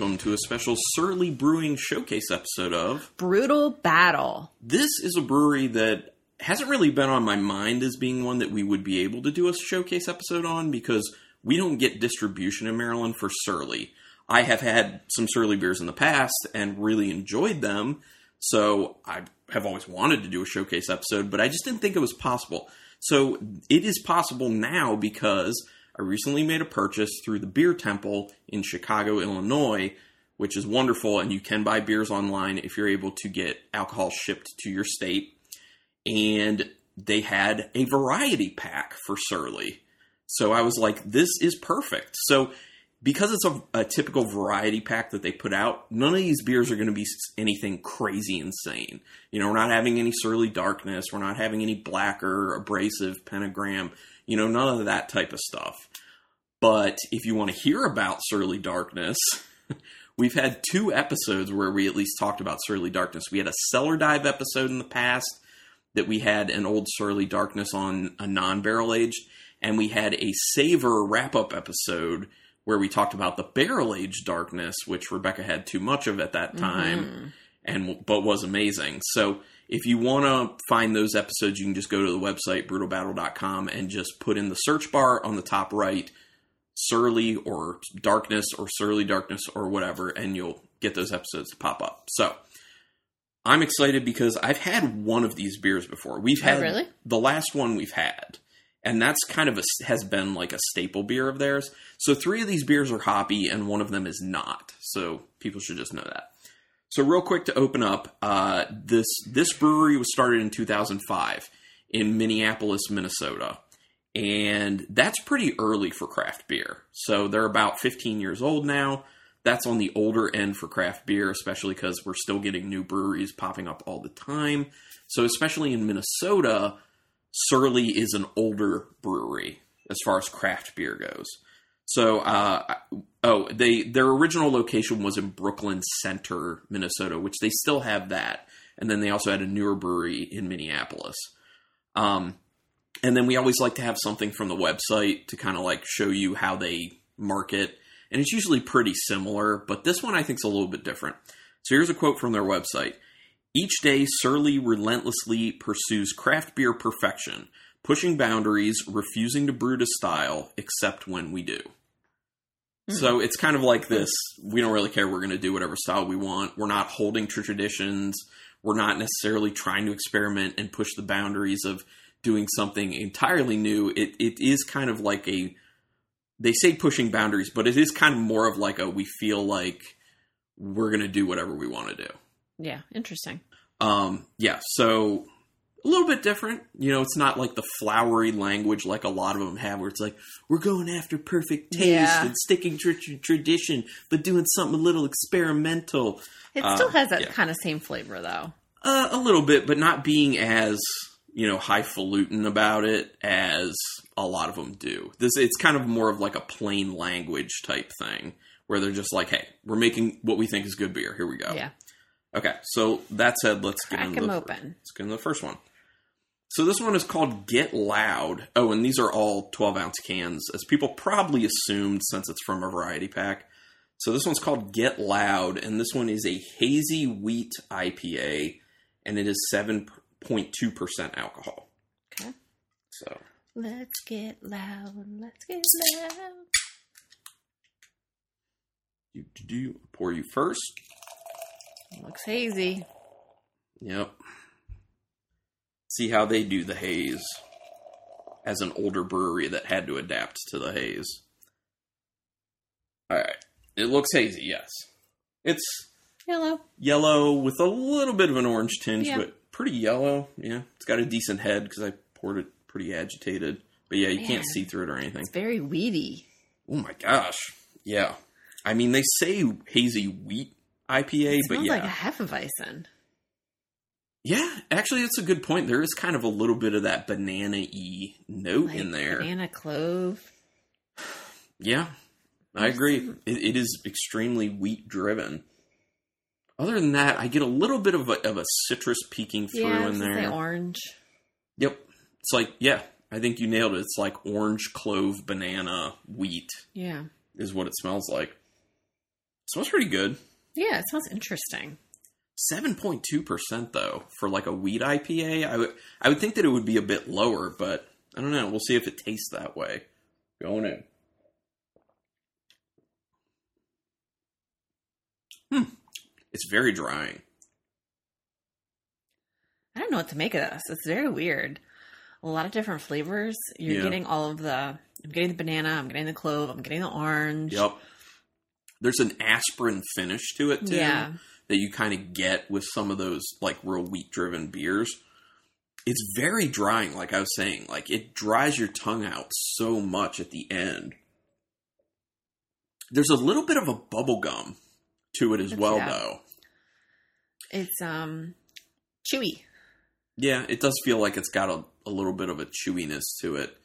welcome to a special Surly Brewing Showcase episode of Brutal Battle. This is a brewery that hasn't really been on my mind as being one that we would be able to do a showcase episode on because we don't get distribution in Maryland for Surly. I have had some Surly beers in the past and really enjoyed them, so I have always wanted to do a showcase episode, but I just didn't think it was possible. So it is possible now because I recently made a purchase through the Beer Temple in Chicago, Illinois, which is wonderful, and you can buy beers online if you're able to get alcohol shipped to your state. And they had a variety pack for Surly. So I was like, this is perfect. So because it's a, a, typical variety pack that they put out, none of these beers are going to be anything crazy insane. You know, we're not having any surly darkness, we're not having any blacker, abrasive, pentagram, you know, none of that type of stuff. But if you want to hear about surly darkness, we've had two episodes where we at least talked about surly darkness. We had a cellar dive episode in the past that we had an old surly darkness on a non barrel aged, and we had a savor wrap up episode where we talked about the barrel aged darkness, which Rebecca had too much of at that time, mm-hmm. and but was amazing. So if you want to find those episodes, you can just go to the website brutalbattle.com and just put in the search bar on the top right, surly or darkness or surly darkness or whatever, and you'll get those episodes to pop up. So. I'm excited because I've had one of these beers before. We've oh, had oh, really? the last one we've had and that's kind of a has been like a staple beer of theirs. So three of these beers are hoppy, and one of them is not. So people should just know that. So real quick to open up, uh, this this brewery was started in 2005 in Minneapolis, Minnesota, and that's pretty early for craft beer. So they're about 15 years old now. That's on the older end for craft beer, especially because we're still getting new breweries popping up all the time. So especially in Minnesota, Surly is an older brewery as far as craft beer goes. So, uh, oh, they their original location was in Brooklyn Center, Minnesota, which they still have that, and then they also had a newer brewery in Minneapolis. Um, and then we always like to have something from the website to kind of like show you how they market, and it's usually pretty similar, but this one I think is a little bit different. So here's a quote from their website. Each day, Surly relentlessly pursues craft beer perfection, pushing boundaries, refusing to brew to style, except when we do. Mm. So it's kind of like this we don't really care. We're going to do whatever style we want. We're not holding to traditions. We're not necessarily trying to experiment and push the boundaries of doing something entirely new. It, it is kind of like a, they say pushing boundaries, but it is kind of more of like a we feel like we're going to do whatever we want to do. Yeah, interesting. Um, yeah, so a little bit different. You know, it's not like the flowery language like a lot of them have, where it's like we're going after perfect taste yeah. and sticking to tradition, but doing something a little experimental. It still uh, has that yeah. kind of same flavor, though. Uh, a little bit, but not being as you know highfalutin about it as a lot of them do. This it's kind of more of like a plain language type thing, where they're just like, "Hey, we're making what we think is good beer. Here we go." Yeah. Okay, so that said, let's Crack get into the, open. Let's get into the first one. So this one is called Get Loud. Oh, and these are all 12 ounce cans, as people probably assumed since it's from a variety pack. So this one's called Get Loud, and this one is a hazy wheat IPA, and it is 7.2% alcohol. Okay. So. Let's get loud. Let's get loud. Do You do pour you first. Looks hazy. Yep. See how they do the haze as an older brewery that had to adapt to the haze. All right. It looks hazy, yes. It's yellow. Yellow with a little bit of an orange tinge, yeah. but pretty yellow. Yeah. It's got a decent head because I poured it pretty agitated. But yeah, you Man, can't see through it or anything. It's very weedy. Oh my gosh. Yeah. I mean, they say hazy wheat IPA, it but yeah, like a Hefeweizen. Yeah, actually, that's a good point. There is kind of a little bit of that banana y note like in there. Banana clove. Yeah, I agree. It, it is extremely wheat driven. Other than that, I get a little bit of a, of a citrus peeking through yeah, in there. orange. Yep, it's like yeah, I think you nailed it. It's like orange clove banana wheat. Yeah, is what it smells like. smells pretty good. Yeah, it smells interesting. Seven point two percent though for like a wheat IPA. I would I would think that it would be a bit lower, but I don't know. We'll see if it tastes that way. Going in. Hmm. It's very drying. I don't know what to make of this. It's very weird. A lot of different flavors. You're Yeah. getting all of the. I'm getting the banana. I'm getting the clove. I'm getting the orange. Yep. There's an aspirin finish to it too Yeah. that you kind of get with some of those like real wheat driven beers. It's very drying, like I was saying. Like it dries your tongue out so much at the end. There's a little bit of a bubble gum to it as well, that. though. It's um chewy. Yeah, it does feel like it's got a, a little bit of a chewiness to it.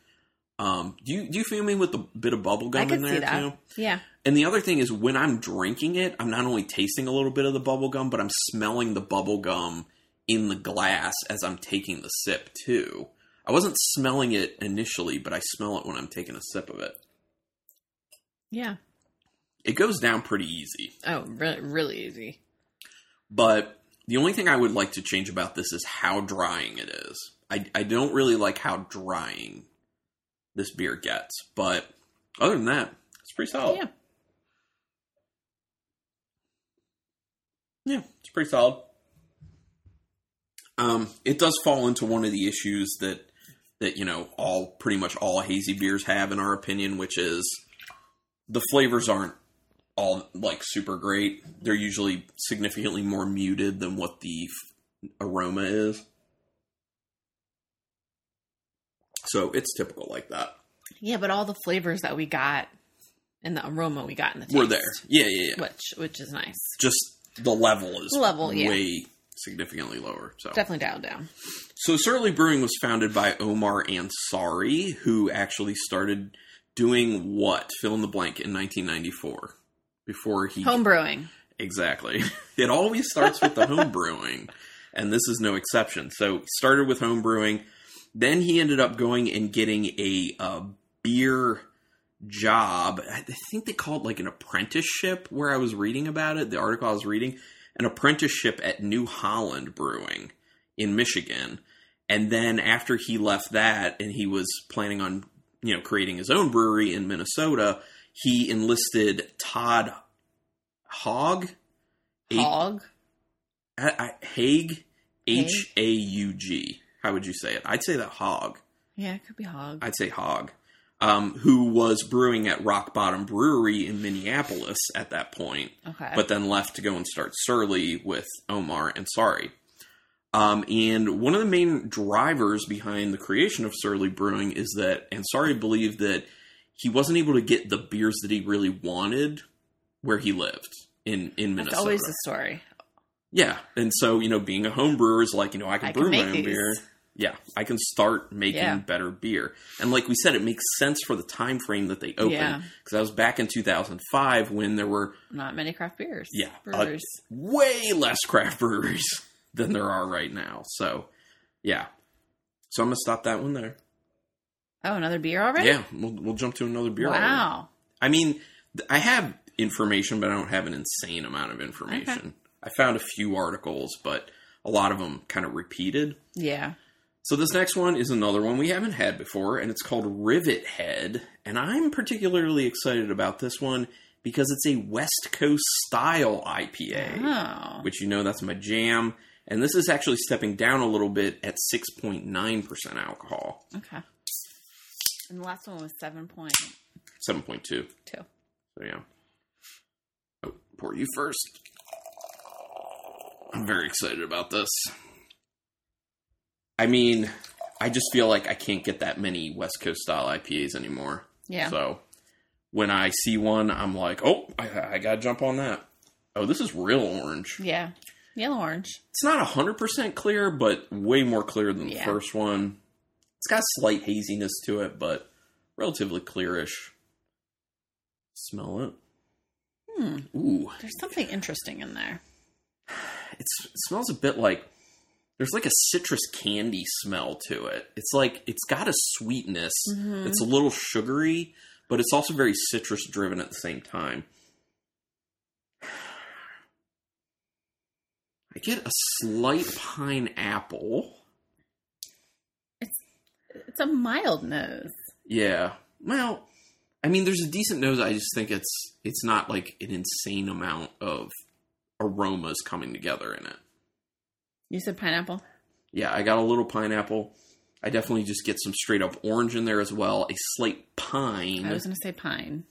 Um, do you do you feel me with a bit of bubble gum in there too? Yeah. And the other thing is when I'm drinking it, I'm not only tasting a little bit of the bubble gum, but I'm smelling the bubble gum in the glass as I'm taking the sip too. I wasn't smelling it initially, but I smell it when I'm taking a sip of it. Yeah. It goes down pretty easy. Oh, really, really easy. But the only thing I would like to change about this is how drying it is. I, I don't really like how drying this beer gets. But other than that, it's pretty solid. Yeah. Yeah, it's pretty solid. Um, it does fall into one of the issues that that you know all pretty much all hazy beers have, in our opinion, which is the flavors aren't all like super great. They're usually significantly more muted than what the f- aroma is. So it's typical like that. Yeah, but all the flavors that we got and the aroma we got in the taste We're there. Yeah, yeah, yeah. which which is nice. Just the level is level, yeah. way significantly lower. So Definitely dialed down. So Surly Brewing was founded by Omar Ansari, who actually started doing what? Fill in the blank in 1994. Before he Home brewing. exactly, it always starts with the home brewing, and this is no exception. So he started with home brewing, then he ended up going and getting a, uh beer job. I think they call it like an apprenticeship. Where I was reading about it, the article I was reading, an apprenticeship at New Holland Brewing in Michigan. And then after he left that and he was planning on, you know, creating his own brewery in Minnesota, he enlisted Todd Hogg, H- Hog. I- I- Haig, H A U G. How would you say it? I'd say that hog. Yeah, it could be hog. I'd say Hogg, um, who was brewing at Rock Bottom Brewery in Minneapolis at that point okay. but then left to go and start Surly with Omar Ansari. Um, and one of the main drivers behind the creation of Surly Brewing is that Ansari believed that he wasn't able to get the beers that he really wanted where he lived in in That's Minnesota. always the story. yeah, and so you know, being a home brewer is like you know I can I can brew my own these. beer. Yeah, I can start making Yeah. better beer. And like we said, it makes sense for the time frame that they opened Yeah. because that was back in 2005 when there were Not many craft beers. Yeah, uh, way less craft breweries than there are right now. So, yeah. So I'm gonna stop that one there. oh, another beer already? Yeah, we'll we'll jump to another beer. Wow. I mean, I have information, but I don't have an insane amount of information. I found a few articles, but a lot of them kind of repeated. Yeah. So this next one is another one we haven't had before, and it's called Rivet Head. And I'm particularly excited about this one because it's a West Coast style IPA Oh. which you know that's my jam. And this is actually stepping down a little bit at 6.9% alcohol, Okay. And the last one was 7. 7.2. 7.2. So, yeah. Oh, pour you first. I'm very excited about this. I mean, I just feel like I can't get that many West Coast style IPAs anymore. Yeah. So when I see one, I'm like, oh, I, I gotta jump on that. Oh, this is real orange. Yeah. Yellow orange. It's not 100% clear, but way more clear than the Yeah. first one. It's got slight haziness to it, but relatively clearish. Smell it. Hmm. Ooh, There's something interesting in there. it's, it smells a bit like there's like a citrus candy smell to it. It's like it's got a sweetness. Mhm. It's a little sugary, but it's also very citrus driven at the same time. I get a slight pineapple. It's It's a mild nose. Yeah. Well, I mean, there's a decent nose. I just think it's it's not like an insane amount of aromas coming together in it. You said pineapple. Yeah, I got a little pineapple. I definitely just get some straight up orange in there as well. A slight pine, I was going to say pine.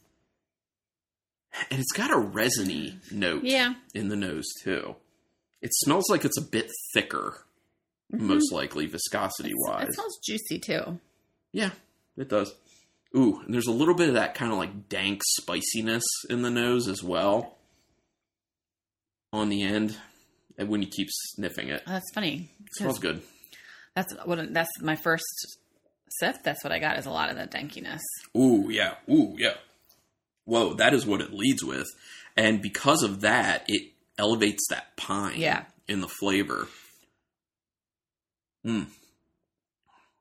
and it's got a resiny note Yeah. in the nose too. It smells like it's a bit thicker, Mhm. most likely viscosity wise. It smells juicy too. Yeah, it does. Ooh, and there's a little bit of that kind of like dank spiciness in the nose as well. On the end, and when you keep sniffing it, Oh, that's funny. it smells good. That's what. That's my first sip. That's what I got. Is a lot of the dankiness. Ooh, yeah. Ooh, yeah. Whoa, that is what it leads with. And because of that, it elevates that pine Yeah. in the flavor. Mm.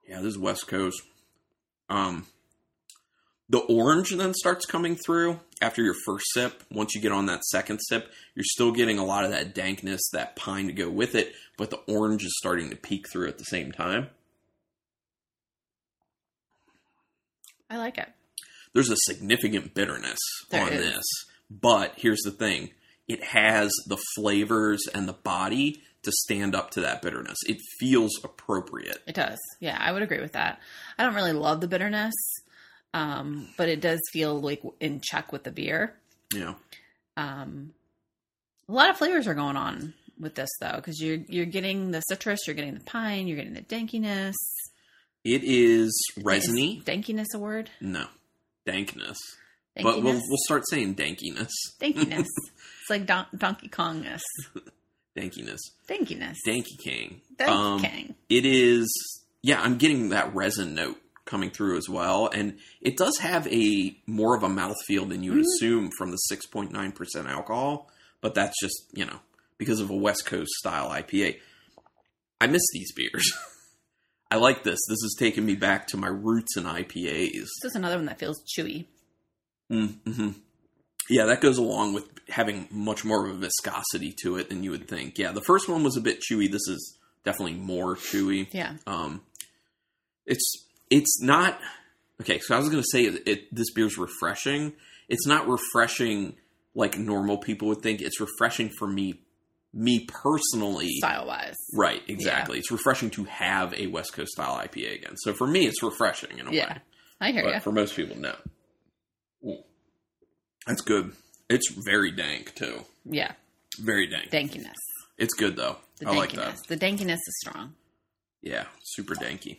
Yeah, this is West Coast. Um the orange then starts coming through after your first sip. Once you get on that second sip, you're still getting a lot of that dankness, that pine to go with it, but the orange is starting to peek through at the same time. I like it. there's a significant bitterness There on is. this. But here's the thing it has the flavors and the body to stand up to that bitterness. It feels appropriate. It does. Yeah, I would agree with that. I don't really love the bitterness, um, but it does feel like in check with the beer. Yeah. Um, a lot of flavors are going on with this though, because you're you're getting the citrus, you're getting the pine, you're getting the dankiness. It is resiny. Is dankiness a word? No. Dankness. Dankiness. But we'll we'll start saying dankiness. dankiness. it's like don- Donkey Kongness. Dankiness. Dankiness. Danky King. Danky Um, Kang. It is yeah, I'm getting that resin note coming through as well. And it does have a more of a mouthfeel than you would Mhm. assume from the six point nine percent alcohol. But that's just, you know, because of a West Coast style IPA. I miss these beers. I like this. This has taken me back to my roots in IPAs. This is another one that feels chewy. Mm-hmm. Yeah, that goes along with having much more of a viscosity to it than you would think. Yeah, the first one was a bit chewy. This is definitely more chewy. Yeah. Um, it's it's not okay. So I was going to say it, it. This beer's refreshing. It's not refreshing like normal people would think. It's refreshing for me, me personally. Style wise. Right, exactly. It's refreshing to have a West Coast style IPA again. So for me, it's refreshing in a Yeah. way. I hear But you. for most people, no. Ooh. That's good. It's very dank too. Yeah. Very dank. Dankiness. It's good though. The I dankiness. like that. The dankiness is strong. Yeah, super danky.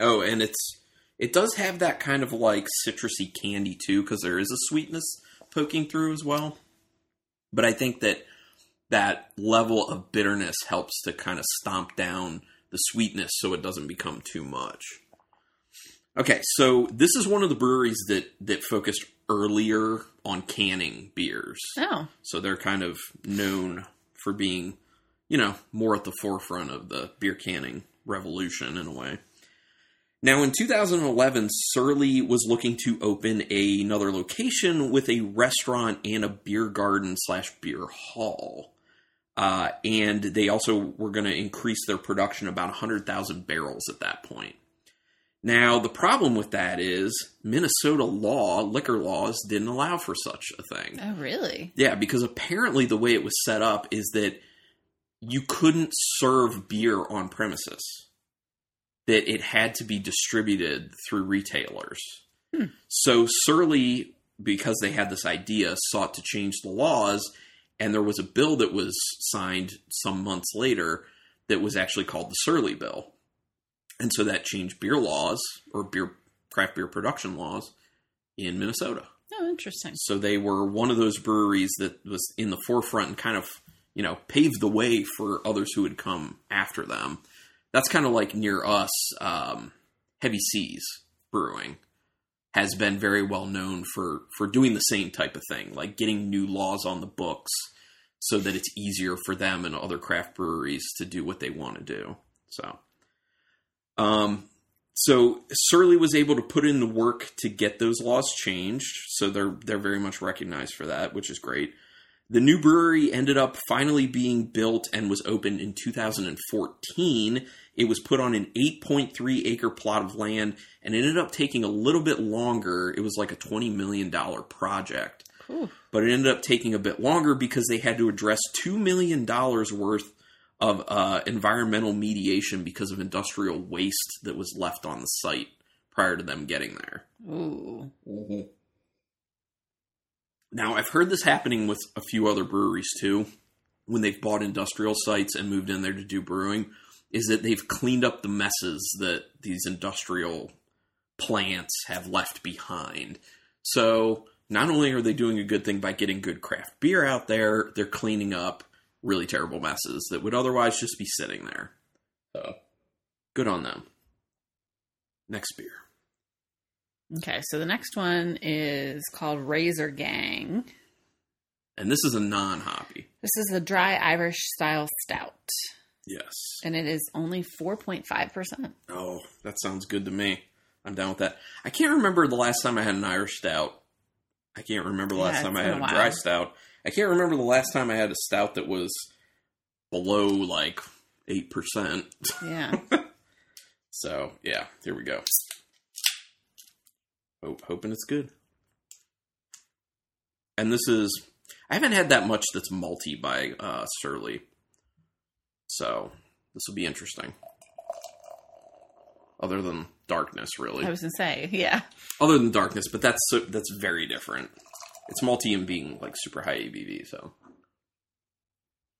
Oh, and it's it does have that kind of like citrusy candy too, because there is a sweetness poking through as well. But I think that that level of bitterness helps to kind of stomp down the sweetness so it doesn't become too much. Okay, so this is one of the breweries that that focused earlier on canning beers. Oh. So they're kind of known for being, you know, more at the forefront of the beer canning revolution in a way. Now, in 2011, Surly was looking to open a, another location with a restaurant and a beer garden slash beer hall. Uh, and they also were going to increase their production about 100,000 barrels at that point. Now, the problem with that is Minnesota law, liquor laws, didn't allow for such a thing. Oh, really? Yeah, because apparently the way it was set up is that you couldn't serve beer on premises. That it had to be distributed through retailers. Hmm. So Surly, because they had this idea, sought to change the laws, and there was a bill that was signed some months later that was actually called the Surly Bill. And so that changed beer laws or beer craft beer production laws in Minnesota. Oh, interesting. So they were one of those breweries that was in the forefront and kind of, you know, paved the way for others who would come after them. That's kind of like near us, um, Heavy Seas Brewing has been very well known for for doing the same type of thing, like getting new laws on the books so that it's easier for them and other craft breweries to do what they want to do. So, um, so Surly was able to put in the work to get those laws changed. So they're they're very much recognized for that, which is great. The new brewery ended up finally being built and was opened in 2014. It was put on an 8.3 acre plot of land and ended up taking a little bit longer. It was like a $20 million project. Ooh. But it ended up taking a bit longer because they had to address $2 million worth of uh, environmental mediation because of industrial waste that was left on the site prior to them getting there. Ooh. Now, I've heard this happening with a few other breweries too, when they've bought industrial sites and moved in there to do brewing, is that they've cleaned up the messes that these industrial plants have left behind. So, not only are they doing a good thing by getting good craft beer out there, they're cleaning up really terrible messes that would otherwise just be sitting there. So, good on them. Next beer. Okay, so the next one is called Razor Gang. And this is a non hoppy. This is a dry Irish style stout, Yes. and it is only 4.5%. Oh, that sounds good to me. I'm down with that. I can't remember the last time I had an Irish stout. I can't remember the last it's time I had a a dry stout. I can't remember the last time I had a stout that was below like 8%. Yeah. So, yeah, here we go. Hope, hoping it's good. And this is, I haven't had that much that's malty by uh, Surly. So, this will be interesting. Other than darkness, really. I was to say, yeah. Other than darkness, but that's so, that's very different. It's malty and being like super high ABV, so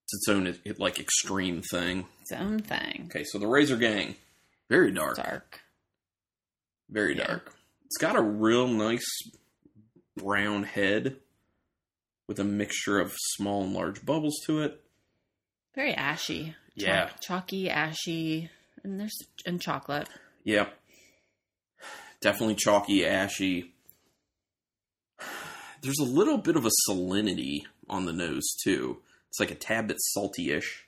it's its own like extreme thing. Its own thing. Okay, so the Razor Gang, very dark. Dark. Very Yeah. dark. It's got a real nice brown head with a mixture of small and large bubbles to it. Very ashy. Yeah. Chalk- chalky, ashy, and there's and chocolate. Yeah. Definitely chalky, ashy. There's a little bit of a salinity on the nose too. It's like a tad bit salty-ish.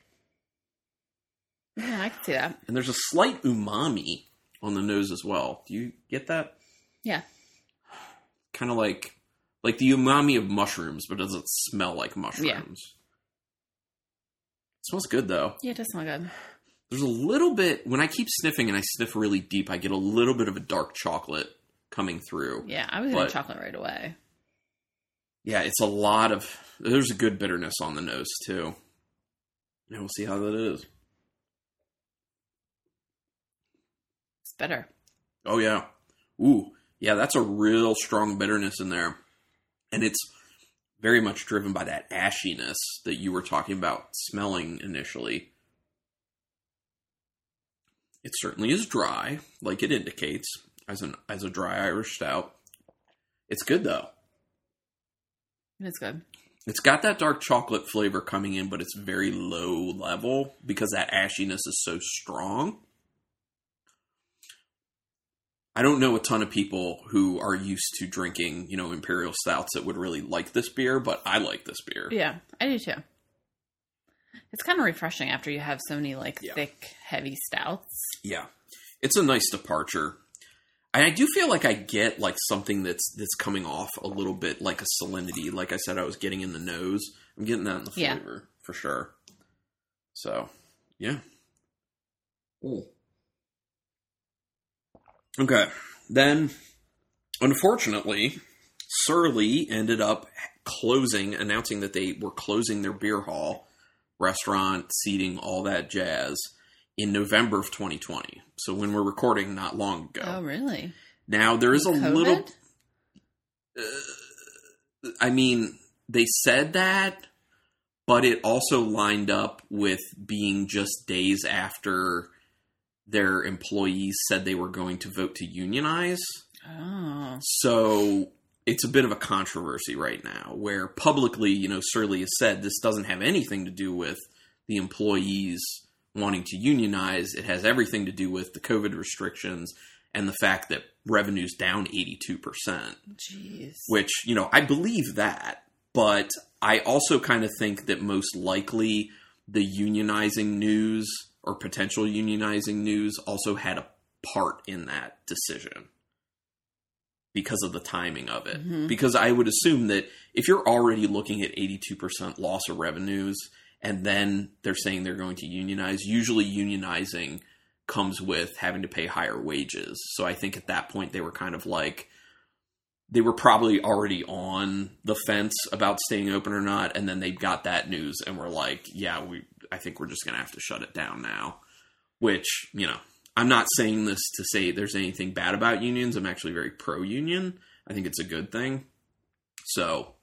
Yeah, I can see that. And there's a slight umami on the nose as well. Do you get that? Yeah. Kind of like like the umami of mushrooms, but doesn't smell like mushrooms. It smells good though. Yeah, it does smell good. There's a little bit when I keep sniffing and I sniff really deep, I get a little bit of a dark chocolate coming through. Yeah, I was But- chocolate right away. Yeah, it's a lot of there's a good bitterness on the nose too. And we'll see how that is. It's better. Oh yeah. Ooh. Yeah, that's a real strong bitterness in there. And it's very much driven by that ashiness that you were talking about smelling initially. It certainly is dry, like it indicates, as an as a dry Irish stout. It's good though. It's good. It's got that dark chocolate flavor coming in, but it's very low level because that ashiness is so strong. I don't know a ton of people who are used to drinking, you know, imperial stouts that would really like this beer, but I like this beer. Yeah, I do too. It's kind of refreshing after you have so many like Yeah. thick, heavy stouts. Yeah. It's a nice departure. And I do feel like I get like something that's that's coming off a little bit like a salinity. Like I said, I was getting in the nose. I'm getting that in the Yeah. flavor for sure. So, yeah. Ooh. Okay. Then, unfortunately, Surly ended up closing, announcing that they were closing their beer hall, restaurant, seating, all that jazz in November of 2020. So when we're recording, not long ago. Oh, really? Now there is a COVID? little. I mean, they said that, but it also lined up with being just days after their employees said they were going to vote to unionize. Oh, So it's a bit of a controversy right now where publicly, you know, Surly has said this doesn't have anything to do with the employees wanting to unionize. It has everything to do with the COVID restrictions and the fact that revenue's down 82%, jeez. which, you know, I believe that, but I also kind of think that most likely the unionizing news or potential unionizing news also had a part in that decision because of the timing of it. Mhm. Because I would assume that if you're already looking at 82% loss of revenues and then they're saying they're going to unionize, usually unionizing comes with having to pay higher wages. So I think at that point they were kind of like they were probably already on the fence about staying open or not and then they got that news and were like, yeah, we I think we're just going to have to shut it down now. Which, you know, I'm not saying this to say there's anything bad about unions. I'm actually very pro union. I think it's a good thing. So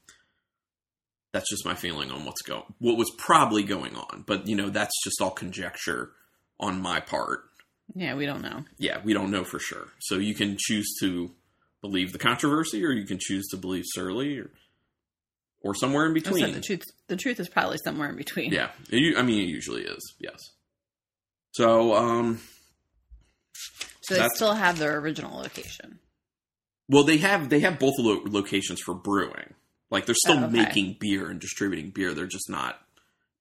that's just my feeling on what's going what was probably going on. But you know, that's just all conjecture on my part. Yeah, we don't know. Yeah, we don't know for sure. So you can choose to believe the controversy or you can choose to believe Surly or or somewhere in between. the truth. The truth is probably somewhere in between. Yeah, it I mean, it usually is. Yes. So, um, So they still have their original location. well, they have they have both lo- locations for brewing. Like they're still Oh, okay. making beer and distributing beer. They're just not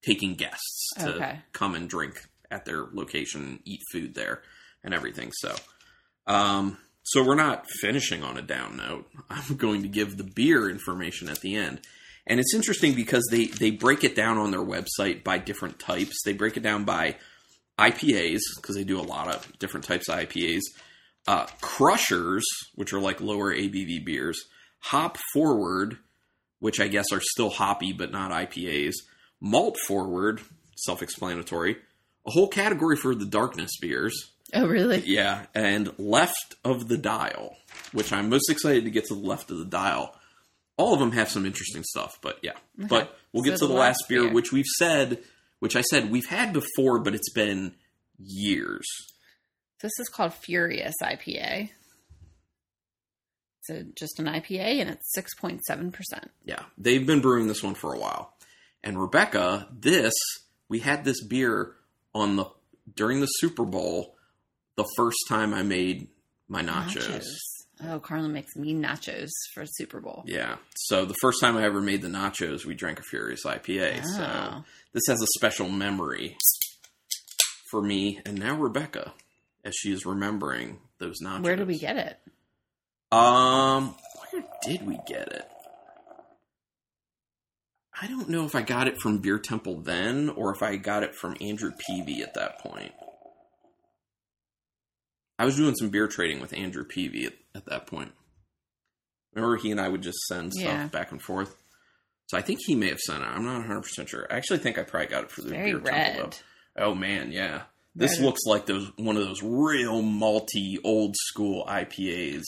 taking guests to Okay. come and drink at their location, eat food there, and everything. So, um, so we're not finishing on a down note. I'm going to give the beer information at the end. And it's interesting because they, they break it down on their website by different types. They break it down by IPAs, because they do a lot of different types of IPAs, uh, crushers, which are like lower ABV beers, hop forward, which I guess are still hoppy but not IPAs, malt forward, self explanatory, a whole category for the darkness beers. Oh, really? Yeah, and left of the dial, which I'm most excited to get to the left of the dial. All of them have some interesting stuff, but yeah. But we'll get So to the the last last beer, beer. which we've said, which I said we've had before, but it's been years. This is called Furious IPA. It's a, just an IPA and it's 6.7%. Yeah, they've been brewing this one for a while. And Rebecca, this we had this beer on the during the Super Bowl, the first time I made my nachos. Oh, Carlin makes me nachos for Super Bowl. Yeah. So the first time I ever made the nachos, we drank a Furious IPA. So Oh. this has a special memory for me and now Rebecca as she is remembering those nachos. Where did we get it? Um, where did we get it? I don't know if I got it from Beer Temple then or if I got it from Andrew Peavy at that point. I was doing some beer trading with Andrew Peavy at, at that point. Remember, he and I would just send stuff Yeah. back and forth. So I think he may have sent it. I'm not 100 percent sure. I actually think I probably got it for the Very Beer red. Temple. Though. Oh man, yeah. This Red. looks like those one of those real malty old school IPAs,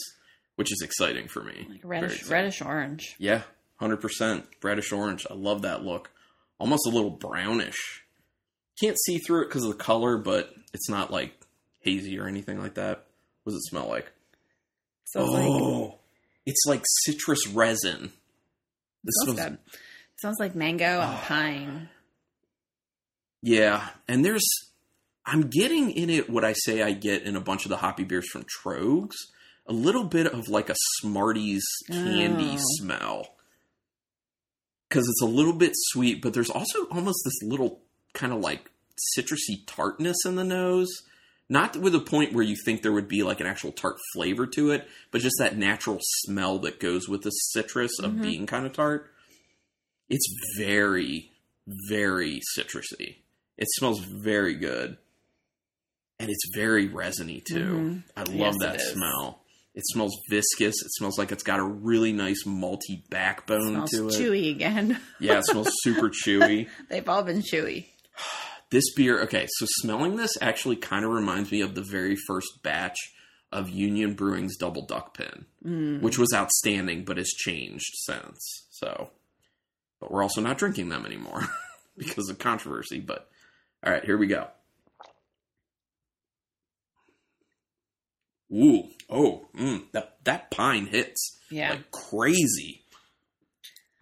which is exciting for me. Like reddish, reddish orange. Yeah, hundred percent reddish orange. I love that look. Almost a little brownish. Can't see through it because of the color, but it's not like hazy or anything like that. What does it smell like? So it's like, oh, it's like citrus resin. This smells smells smells like mango and ah. pine. Yeah, and there's I'm getting in it what I say I get in a bunch of the hoppy beers from Troegs. A little bit of like a Smarties candy Oh. smell. Cuz it's a little bit sweet, but there's also almost this little kind of like citrusy tartness in the nose. Not with a point where you think there would be like an actual tart flavor to it, but just that natural smell that goes with the citrus of Mhm. being kind of tart. It's very, very citrusy. It smells very good. And it's very resiny too. Mhm. I love Yes, that it smell. It smells viscous. It smells like it's got a really nice malty backbone smells to it. chewy again. Yeah, it smells super chewy. They've all been chewy. This beer, okay, so smelling this actually kind of reminds me of the very first batch of Union Brewing's Double Duck Pin, Mm. which was outstanding but has changed since. So, but we're also not drinking them anymore because of controversy. But all right, here we go. Ooh, oh, mm, that that pine hits Yeah. like crazy,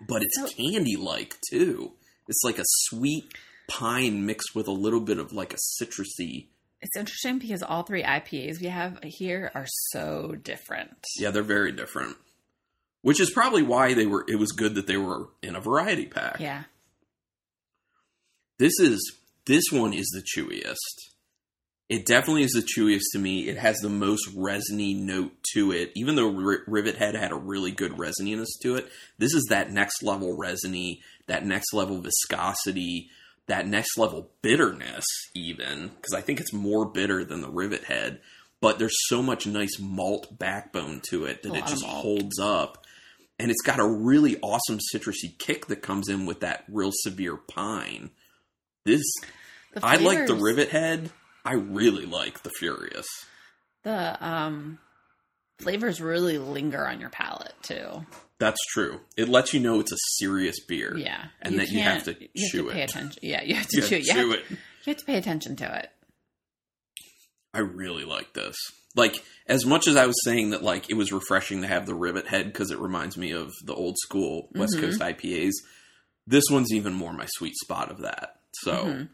but it's So- candy like too. It's like a sweet pine mixed with a little bit of like a citrusy. It's interesting because all three IPAs we have here are so different. Yeah, they're very different. Which is probably why they were. It was good that they were in a variety pack. Yeah. This is this one is the chewiest. It definitely is the chewiest to me. It has the most resiny note to it. Even though R- Rivet Head had a really good resininess to it, this is that next level resiny, that next level viscosity, that next level bitterness, even. Because I think it's more bitter than the Rivet Head. But there's so much nice malt backbone to it that it just holds up. And it's got a really awesome citrusy kick that comes in with that real severe pine. This I like the Rivet Head. I really like the Furious. The um, flavors really linger on your palate too. That's true. It lets you know it's a serious beer. Yeah, And that you have to you chew have to pay it. attention. Yeah, you have to You chew, have it. to chew have, it. you have to pay attention to it. I really like this. Like as much as I was saying that like it was refreshing to have the Rivet Head because it reminds me of the old school West Mhm. Coast IPAs. This one's even more my sweet spot of that. So, Mhm.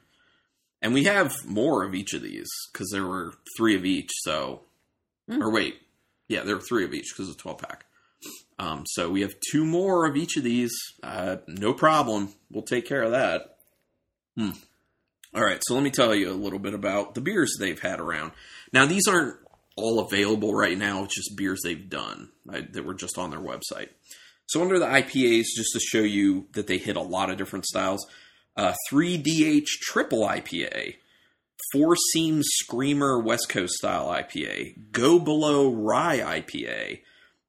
and we have more of each of these because there were three of each. So, Mm. or wait, yeah, there were three of each because it's a twelve pack. Um, so we have two more of each of these. Uh, no problem. We'll take care of that. Hmm. All right, so let me tell you a little bit about the beers they've had around. Now, these aren't all available right now. It's just beers they've done right, that were just on their website. So under the IPAs, just to show you that they hit a lot of different styles, uh, 3DH Triple IPA, Four Seam Screamer West Coast Style IPA, Go Below Rye IPA,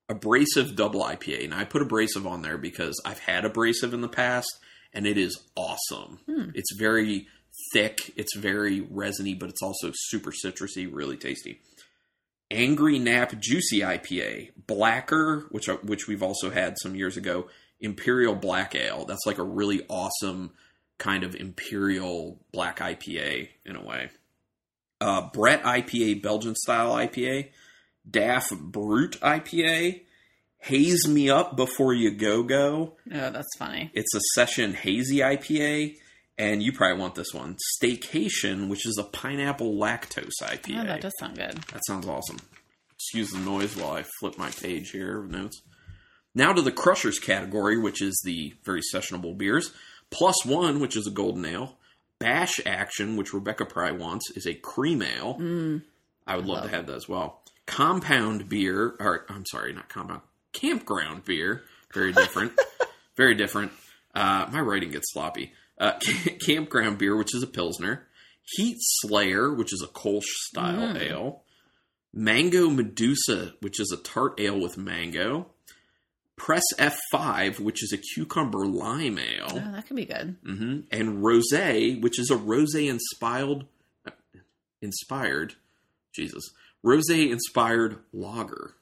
Abrasive Double IPA. And I put abrasive on there because I've had abrasive in the past, and it is awesome. Hmm. It's very thick, it's very resiny, but it's also super citrusy, really tasty. Angry Nap Juicy IPA, Blacker, which which we've also had some years ago, Imperial Black Ale. That's like a really awesome kind of imperial black IPA in a way. Uh, Brett IPA, Belgian style IPA, Daff Brute IPA, Haze Me Up Before You Go Go. Oh, that's funny. It's a session hazy IPA, and you probably want this one. Staycation, which is a pineapple lactose IPA. Oh, that does sound good. That sounds awesome. Excuse the noise while I flip my page here of notes. Now to the Crushers category, which is the very sessionable beers. Plus One, which is a golden ale. Bash Action, which Rebecca probably wants, is a cream ale. Mm, I would love love to have that as well. Compound beer, or I'm sorry, not compound, campground beer. Very different. very different. Uh, my writing gets sloppy. Uh, campground beer, which is a pilsner. Heat Slayer, which is a Kolsch style Mm. ale. Mango Medusa, which is a tart ale with mango. Press F5, which is a cucumber lime ale oh, that could be good. hmm and rosé, which is a rosé inspired, inspired, Jesus, rosé inspired lager.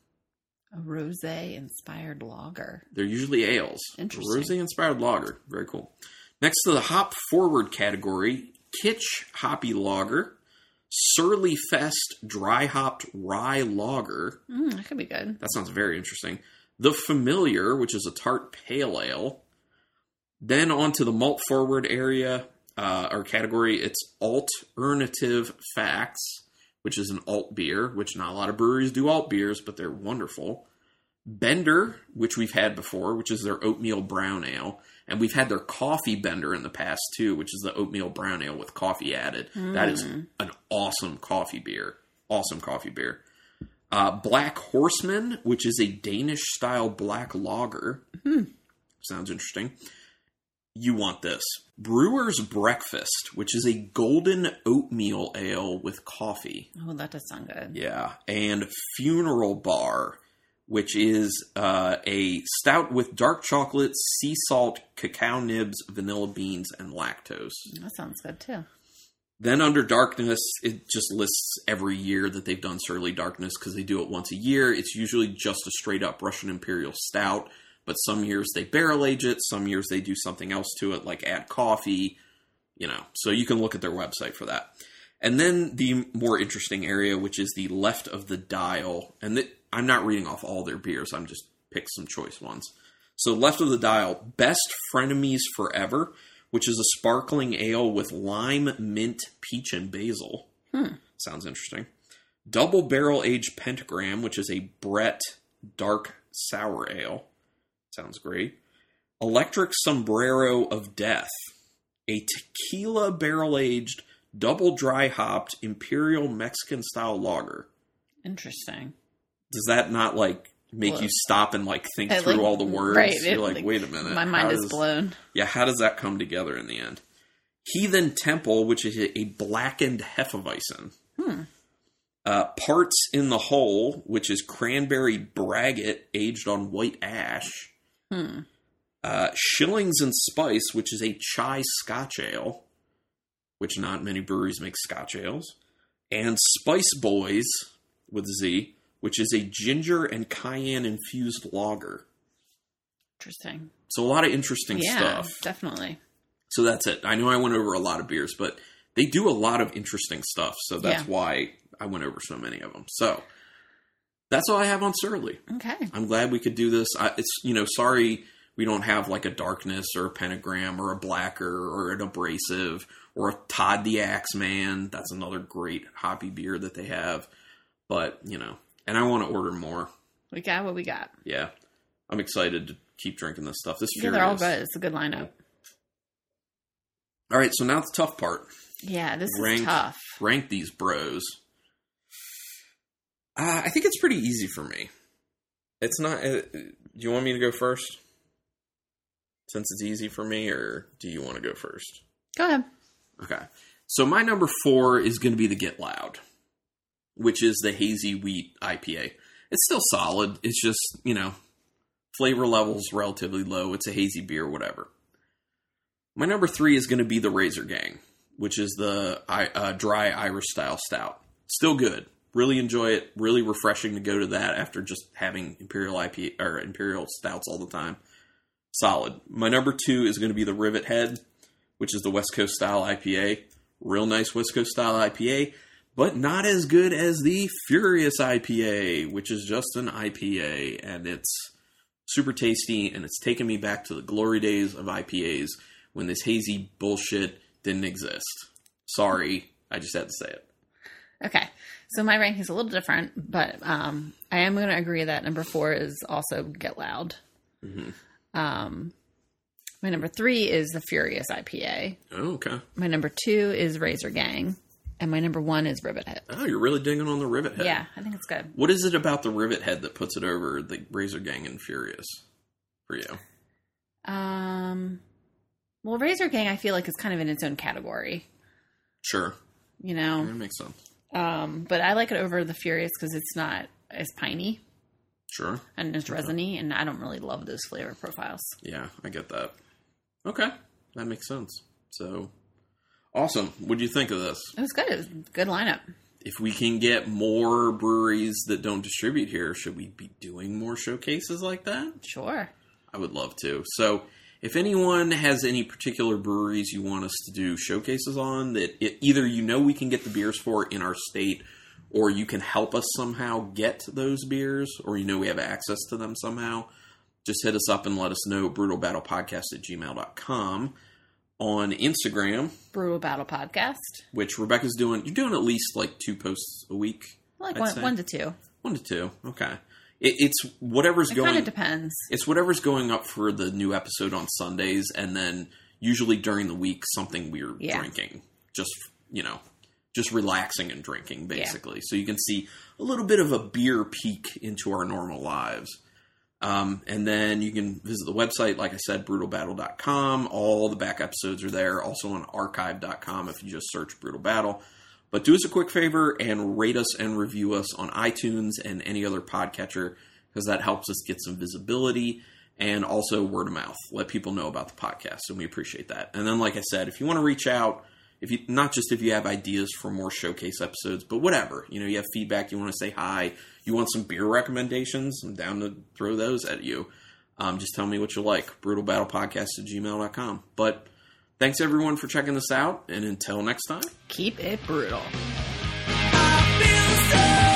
A rosé inspired lager. They're usually ales. Interesting. Rosé inspired lager, very cool. Next to the hop forward category, Kitsch hoppy lager, Surly Fest dry hopped rye lager. Mm, that could be good. That sounds very interesting. The Familiar, which is a tart pale ale. Then on to the malt forward area uh, or category, it's alternative facts, which is an alt beer, which not a lot of breweries do alt beers, but they're wonderful. Bender, which we've had before, which is their oatmeal brown ale. And we've had their coffee bender in the past too, which is the oatmeal brown ale with coffee added. That is Mm. an awesome coffee beer. Awesome coffee beer. Uh, Black Horseman, which is a Danish style black lager. Hmm. Sounds interesting. You want this. Brewer's Breakfast, which is a golden oatmeal ale with coffee. Oh, that does sound good. Yeah. And Funeral Bar, which is uh, a stout with dark chocolate, sea salt, cacao nibs, vanilla beans, and lactose. That sounds good too. Then under darkness, it just lists every year that they've done Surly Darkness because they do it once a year. It's usually just a straight up Russian Imperial Stout, but some years they barrel age it, some years they do something else to it, like add coffee, you know. So you can look at their website for that. And then the more interesting area, which is the left of the dial, and I'm not reading off all their beers, I'm just picked some choice ones. So left of the dial, best frenemies forever, which is a sparkling ale with lime, mint, peach, and basil. Hmm. Sounds interesting. Double barrel aged pentagram, which is a Brett dark sour ale. Sounds great. Electric sombrero of death, a tequila barrel aged double dry hopped Imperial Mexican style lager. Interesting. Does that not like make Well, you stop and like think I, through like- all the words? right, You're it, like, like, wait a minute. My mind is does- blown. Yeah, how does that come together in the end? Heathen Temple, which is a blackened Hefeweizen. Hmm. Uh, Parts in the Hole, which is cranberry braggot aged on white ash. Hmm. Uh, Shillings and Spice, which is a chai scotch ale, which not many breweries make scotch ales. And Spice Boys with a Z, which is a ginger and cayenne infused lager. Interesting. So a lot of interesting yeah, stuff. definitely. So that's it. I know I went over a lot of beers, but they do a lot of interesting stuff. So that's Yeah. why I went over so many of them. So that's all I have on Surly. Okay. I'm glad we could do this. I, it's you know, sorry we don't have like a darkness or a pentagram or a Blakkr or an abrasive or a Todd the Axe Man. That's another great hoppy beer that they have. But you know, and I want to order more. We got what we got. Yeah, I'm excited to keep drinking this stuff. This Yeah, they're all good. It's a good lineup. All right, so now the tough part. Yeah, this Rank. is tough. rank these bros. Uh, I think it's pretty easy for me. It's not. Uh, do you want me to go first? Since it's easy for me, or do you want to go first? Go ahead. Okay. So my number four is going to be the Get Loud, which is the hazy wheat IPA. It's still solid. It's just you know, flavor levels relatively low. It's a hazy beer, whatever. My number three is going to be the Razor Gang, which is the uh, dry Irish style stout. Still good. Really enjoy it. Really refreshing to go to that after just having Imperial IPA or Imperial stouts all the time. Solid. My number two is going to be the Rivet Head, which is the West Coast style IPA. Real nice West Coast style IPA, but not as good as the Furious IPA, which is just an IPA and it's super tasty and it's taken me back to the glory days of IPAs when this hazy bullshit didn't exist. Sorry, I just had to say it. Okay. So my ranking is a little different, but um, I am going to agree that number four is also Get Loud. Mhm. Um, my number three is the Furious IPA. Oh, okay. My number two is Razor Gang, and my number one is Rivet Head. Oh, you're really digging on the Rivet Head. Yeah, I think it's good. What is it about the Rivet Head that puts it over the Razor Gang and Furious for you? Um, well, Razor Gang, I feel like is kind of in its own category. Sure. You That know, makes sense. Um, but I like it over the Furious because it's not as piney Sure. and it's resiny, and I don't really love those flavor profiles. Yeah, I get that. Okay. That makes sense. So awesome. What do you think of this? It was good. It was a good lineup. If we can get more breweries that don't distribute here, should we be doing more showcases like that? Sure. I would love to. So, if anyone has any particular breweries you want us to do showcases on that it, either you know we can get the beers for in our state or you can help us somehow get those beers or you know we have access to them somehow, just hit us up and let us know. BrutalBattlePodcast at gmail.com. On Instagram, Brutal Battle Podcast. which Rebecca's doing, you're doing at least like two posts a week. Like one, one to two. One to two. Okay. It, it's whatever's It going kind of depends. it's whatever's going up for the new episode on Sundays, and then usually during the week something we're Yeah. drinking, just you know, just relaxing and drinking basically. So you can see a little bit of a beer peek into our normal lives. Um, and then you can visit the website, like I said, brutalbattle.com. All the back episodes are there. Also on archive.com if you just search Brutal Battle. But do us a quick favor and rate us and review us on iTunes and any other podcatcher because that helps us get some visibility and also word of mouth. Let people know about the podcast, and we appreciate that. And then, like I said, if you want to reach out, if you not just if you have ideas for more showcase episodes, but whatever you know, you have feedback, you want to say hi, you want some beer recommendations, I'm down to throw those at you. Um, just tell me what you like. BrutalBattlePodcast at gmail.com. But thanks everyone for checking this out, and until next time. Keep it brutal. I feel so